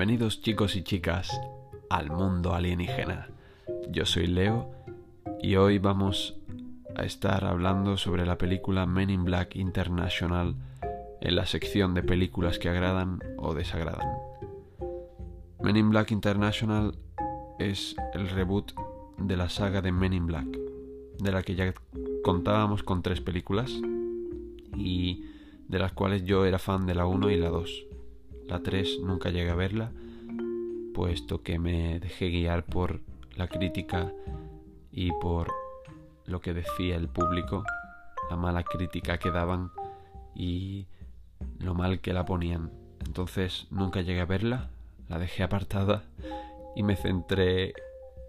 Bienvenidos chicos y chicas al mundo alienígena. Yo soy Leo y hoy vamos a estar hablando sobre la película Men in Black International en la sección de películas que agradan o desagradan. Men in Black International es el reboot de la saga de Men in Black, de la que ya contábamos con tres películas y de las cuales yo era fan de la 1 y la 2. La 3 nunca llegué a verla, puesto que me dejé guiar por la crítica y por lo que decía el público, la mala crítica que daban y lo mal que la ponían. Entonces nunca llegué a verla, la dejé apartada y me centré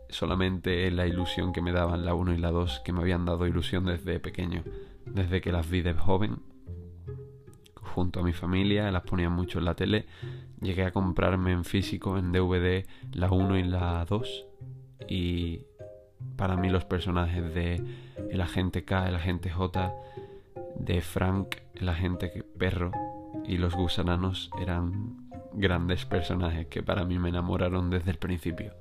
solamente en la ilusión que me daban la 1 y la 2, que me habían dado ilusión desde pequeño, desde que las vi de joven junto a mi familia, las ponía mucho en la tele. Llegué a comprarme en físico, en DVD, la 1 y la 2. Y para mí los personajes de el agente K, el agente J, de Frank, el agente perro y los gusananos eran grandes personajes que para mí me enamoraron desde el principio.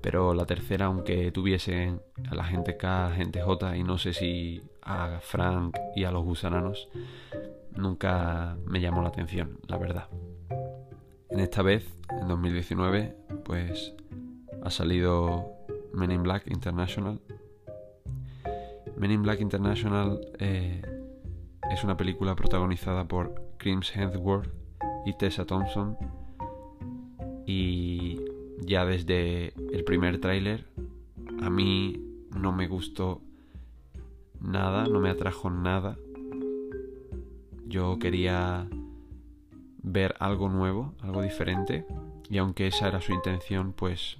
Pero la tercera, aunque tuviese a la gente K, a gente J y no sé si a Frank y a los gusananos, nunca me llamó la atención, la verdad. En esta vez, en 2019, pues ha salido Men in Black International. Men in Black International eh, es una película protagonizada por Crims Hemsworth y Tessa Thompson. Y ya desde el primer tráiler a mí no me gustó nada, no me atrajo nada yo quería ver algo nuevo, algo diferente, y aunque esa era su intención, pues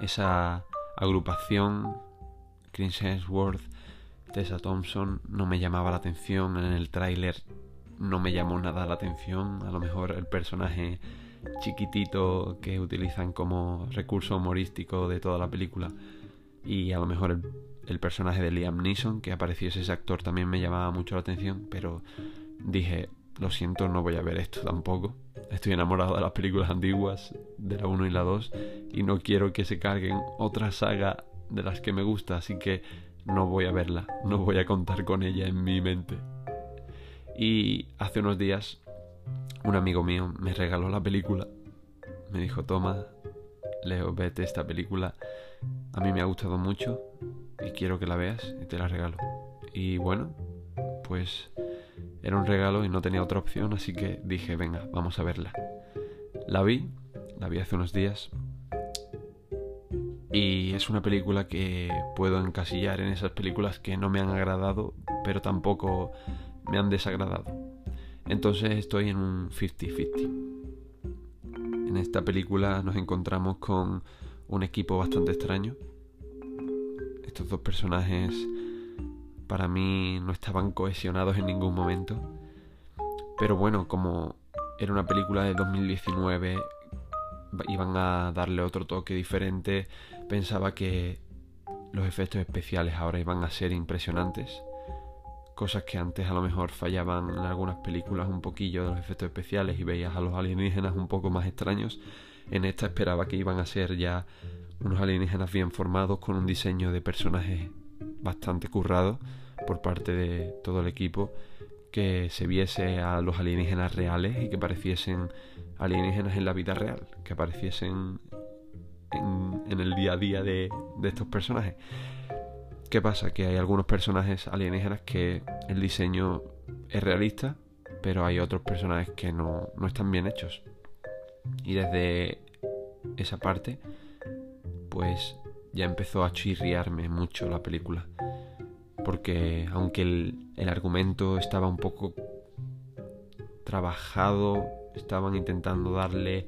esa agrupación, Chris Hemsworth, Tessa Thompson, no me llamaba la atención en el tráiler, no me llamó nada la atención, a lo mejor el personaje chiquitito que utilizan como recurso humorístico de toda la película y a lo mejor el el personaje de Liam Neeson, que apareciese ese actor, también me llamaba mucho la atención, pero dije, lo siento, no voy a ver esto tampoco. Estoy enamorado de las películas antiguas, de la 1 y la 2, y no quiero que se carguen otra saga de las que me gusta, así que no voy a verla, no voy a contar con ella en mi mente. Y hace unos días, un amigo mío me regaló la película. Me dijo, toma, Leo, vete esta película. A mí me ha gustado mucho y quiero que la veas y te la regalo. Y bueno, pues era un regalo y no tenía otra opción, así que dije, venga, vamos a verla. La vi, la vi hace unos días. Y es una película que puedo encasillar en esas películas que no me han agradado, pero tampoco me han desagradado. Entonces estoy en un 50-50. En esta película nos encontramos con un equipo bastante extraño estos dos personajes para mí no estaban cohesionados en ningún momento. Pero bueno, como era una película de 2019, iban a darle otro toque diferente, pensaba que los efectos especiales ahora iban a ser impresionantes. Cosas que antes a lo mejor fallaban en algunas películas un poquillo de los efectos especiales y veías a los alienígenas un poco más extraños. En esta esperaba que iban a ser ya unos alienígenas bien formados con un diseño de personajes bastante currado por parte de todo el equipo que se viese a los alienígenas reales y que pareciesen alienígenas en la vida real, que apareciesen en, el día a día de, de, estos personajes. ¿Qué pasa? Que hay algunos personajes alienígenas que el diseño es realista, pero hay otros personajes que no, no están bien hechos. Y desde esa parte pues ya empezó a chirriarme mucho la película. Porque aunque el, argumento estaba un poco trabajado, estaban intentando darle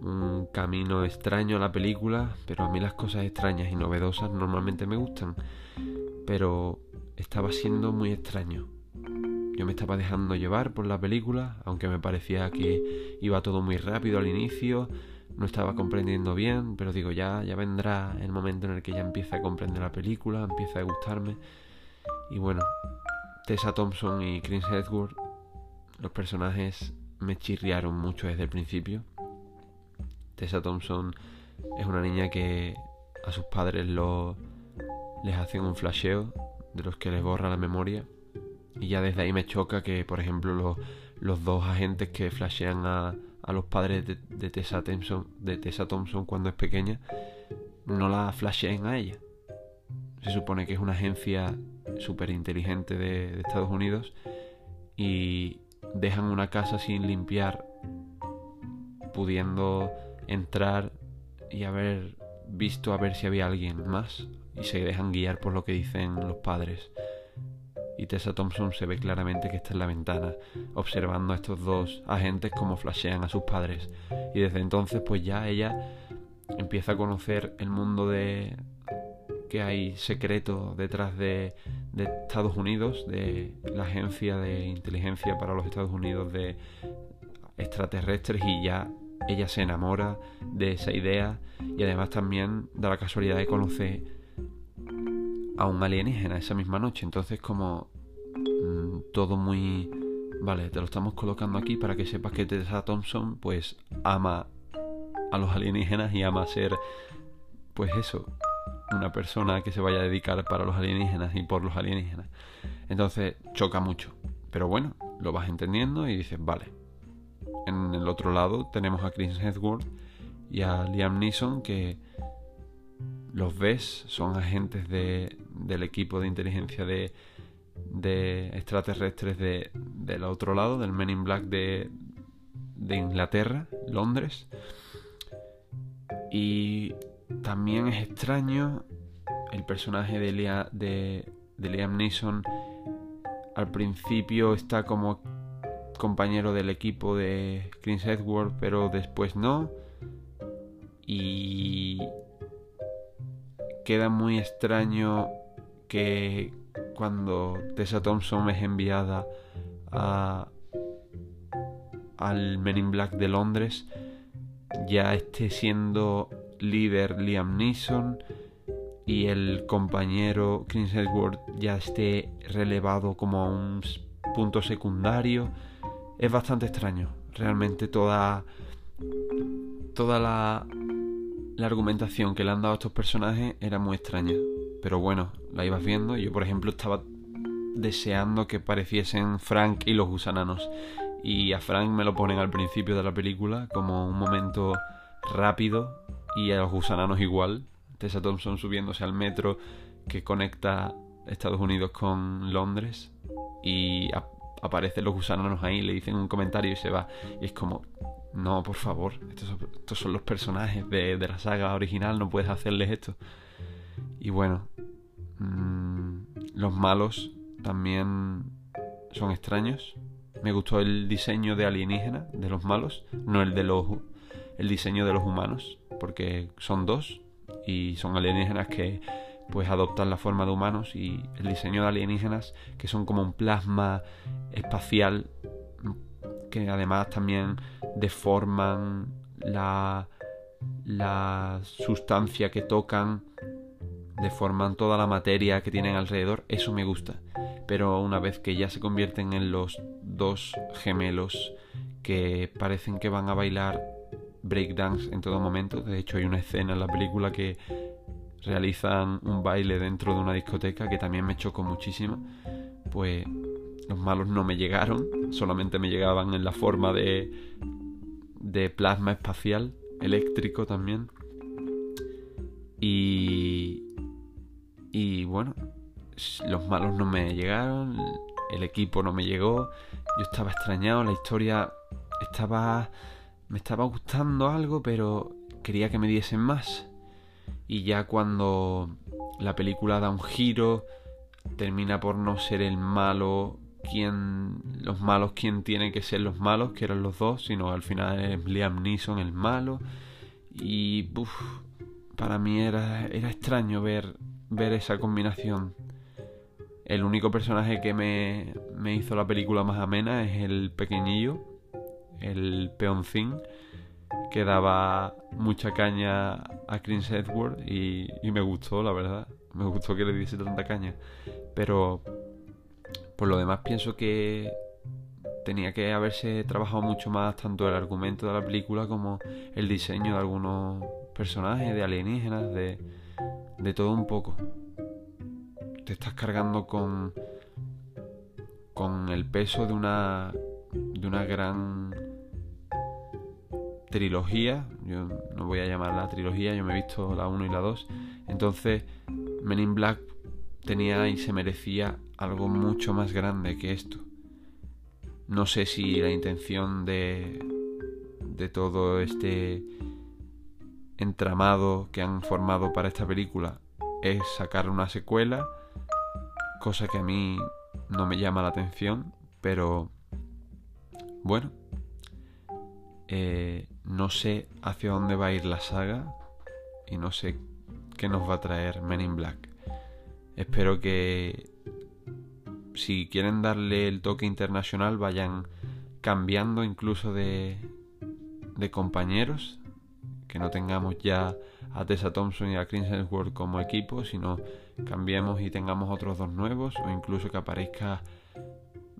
un camino extraño a la película, pero a mí las cosas extrañas y novedosas normalmente me gustan. Pero estaba siendo muy extraño. Yo me estaba dejando llevar por la película, aunque me parecía que iba todo muy rápido al inicio, no estaba comprendiendo bien, pero digo, ya, ya vendrá el momento en el que ya empiece a comprender la película, empieza a gustarme. Y bueno, Tessa Thompson y Chris Edward, los personajes me chirriaron mucho desde el principio. Tessa Thompson es una niña que a sus padres lo, les hacen un flasheo de los que les borra la memoria. Y ya desde ahí me choca que, por ejemplo, los, dos agentes que flashean a, a los padres de, Tessa Thompson, de Tessa Thompson cuando es pequeña, no la flasheen a ella. Se supone que es una agencia súper inteligente de, de Estados Unidos y dejan una casa sin limpiar, pudiendo entrar y haber visto a ver si había alguien más y se dejan guiar por lo que dicen los padres. Y Tessa Thompson se ve claramente que está en la ventana, observando a estos dos agentes como flashean a sus padres. Y desde entonces, pues ya ella empieza a conocer el mundo de que hay secreto detrás de, de Estados Unidos, de la agencia de inteligencia para los Estados Unidos de extraterrestres y ya ella se enamora de esa idea y además también da la casualidad de conocer a un alienígena esa misma noche. Entonces como mm, todo muy... Vale, te lo estamos colocando aquí para que sepas que Tessa Thompson pues ama a los alienígenas y ama ser pues eso, una persona que se vaya a dedicar para los alienígenas y por los alienígenas. Entonces choca mucho. Pero bueno, lo vas entendiendo y dices, vale. En el otro lado tenemos a Chris Hemsworth y a Liam Neeson que los ves, son agentes de, del equipo de inteligencia de, de extraterrestres de, del otro lado, del Men in Black de, de Inglaterra, Londres. Y también es extraño el personaje de, de, de Liam Neeson. Al principio está como compañero del equipo de Chris Edward, pero después no. Y queda muy extraño que cuando Tessa Thompson es enviada a, al Men in Black de Londres, ya esté siendo líder Liam Neeson y el compañero Chris Edward ya esté relevado como a un punto secundario. Es bastante extraño, realmente toda toda la la argumentación que le han dado a estos personajes era muy extraña. Pero bueno, la ibas viendo. Yo, por ejemplo, estaba deseando que pareciesen Frank y los gusananos. Y a Frank me lo ponen al principio de la película como un momento rápido. Y a los gusananos igual. Tessa Thompson subiéndose al metro que conecta Estados Unidos con Londres. Y aparecen los gusananos ahí, le dicen un comentario y se va. Y es como, no, por favor, estos son, los personajes de, la saga original, no puedes hacerles esto. Y bueno, mm, los malos también son extraños. Me gustó el diseño de alienígena de los malos, no el de los el diseño de los humanos, porque son dos y son alienígenas que pues adoptan la forma de humanos y el diseño de alienígenas que son como un plasma espacial que además también deforman la, la sustancia que tocan, deforman toda la materia que tienen alrededor, eso me gusta. Pero una vez que ya se convierten en los dos gemelos que parecen que van a bailar breakdance en todo momento, de hecho hay una escena en la película que realizan un baile dentro de una discoteca que también me chocó muchísimo, pues los malos no me llegaron, solamente me llegaban en la forma de, de plasma espacial, eléctrico también. Y, y bueno, los malos no me llegaron, el equipo no me llegó, yo estaba extrañado, la historia estaba... me estaba gustando algo, pero quería que me diesen más. Y ya cuando la película da un giro, termina por no ser el malo quién, los malos, quién tiene que ser los malos, que eran los dos, sino al final es Liam Neeson el malo. Y para mí era, era extraño ver, ver esa combinación. El único personaje que me, me hizo la película más amena es el pequeñillo, el peoncín, que daba mucha caña a Chris Edward y, y me gustó, la verdad. Me gustó que le diese tanta caña. Pero por lo demás pienso que tenía que haberse trabajado mucho más tanto el argumento de la película como el diseño de algunos personajes, de alienígenas, de, de todo un poco. Te estás cargando con con el peso de una de una gran trilogía. Yo no voy a llamarla trilogía, yo me he visto la 1 y la 2. Entonces, Men in Black tenía y se merecía algo mucho más grande que esto. No sé si la intención de, de todo este entramado que han formado para esta película es sacar una secuela, cosa que a mí no me llama la atención, pero bueno, eh, no sé hacia dónde va a ir la saga y no sé qué nos va a traer Men in Black. Espero que si quieren darle el toque internacional vayan cambiando incluso de, de compañeros, que no tengamos ya a Tessa Thompson y a Chris Hemsworth como equipo, sino cambiemos y tengamos otros dos nuevos, o incluso que aparezca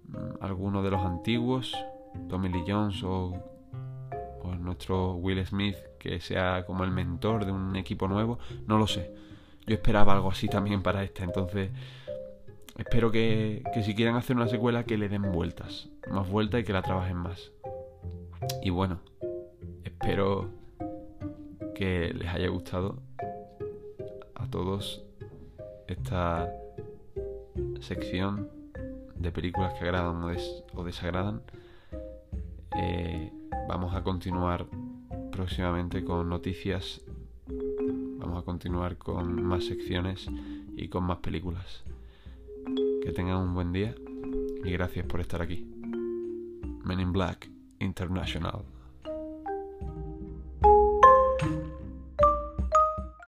mm, alguno de los antiguos, Tommy Lee Jones o, o nuestro Will Smith, que sea como el mentor de un equipo nuevo, no lo sé. Yo esperaba algo así también para esta, entonces espero que, que si quieren hacer una secuela que le den vueltas, más vueltas y que la trabajen más. Y bueno, espero que les haya gustado a todos esta sección de películas que agradan o, desagradan. Eh, vamos a continuar próximamente con noticias. Vamos a continuar con más secciones y con más películas. Que tengan un buen día y gracias por estar aquí. Men in Black International.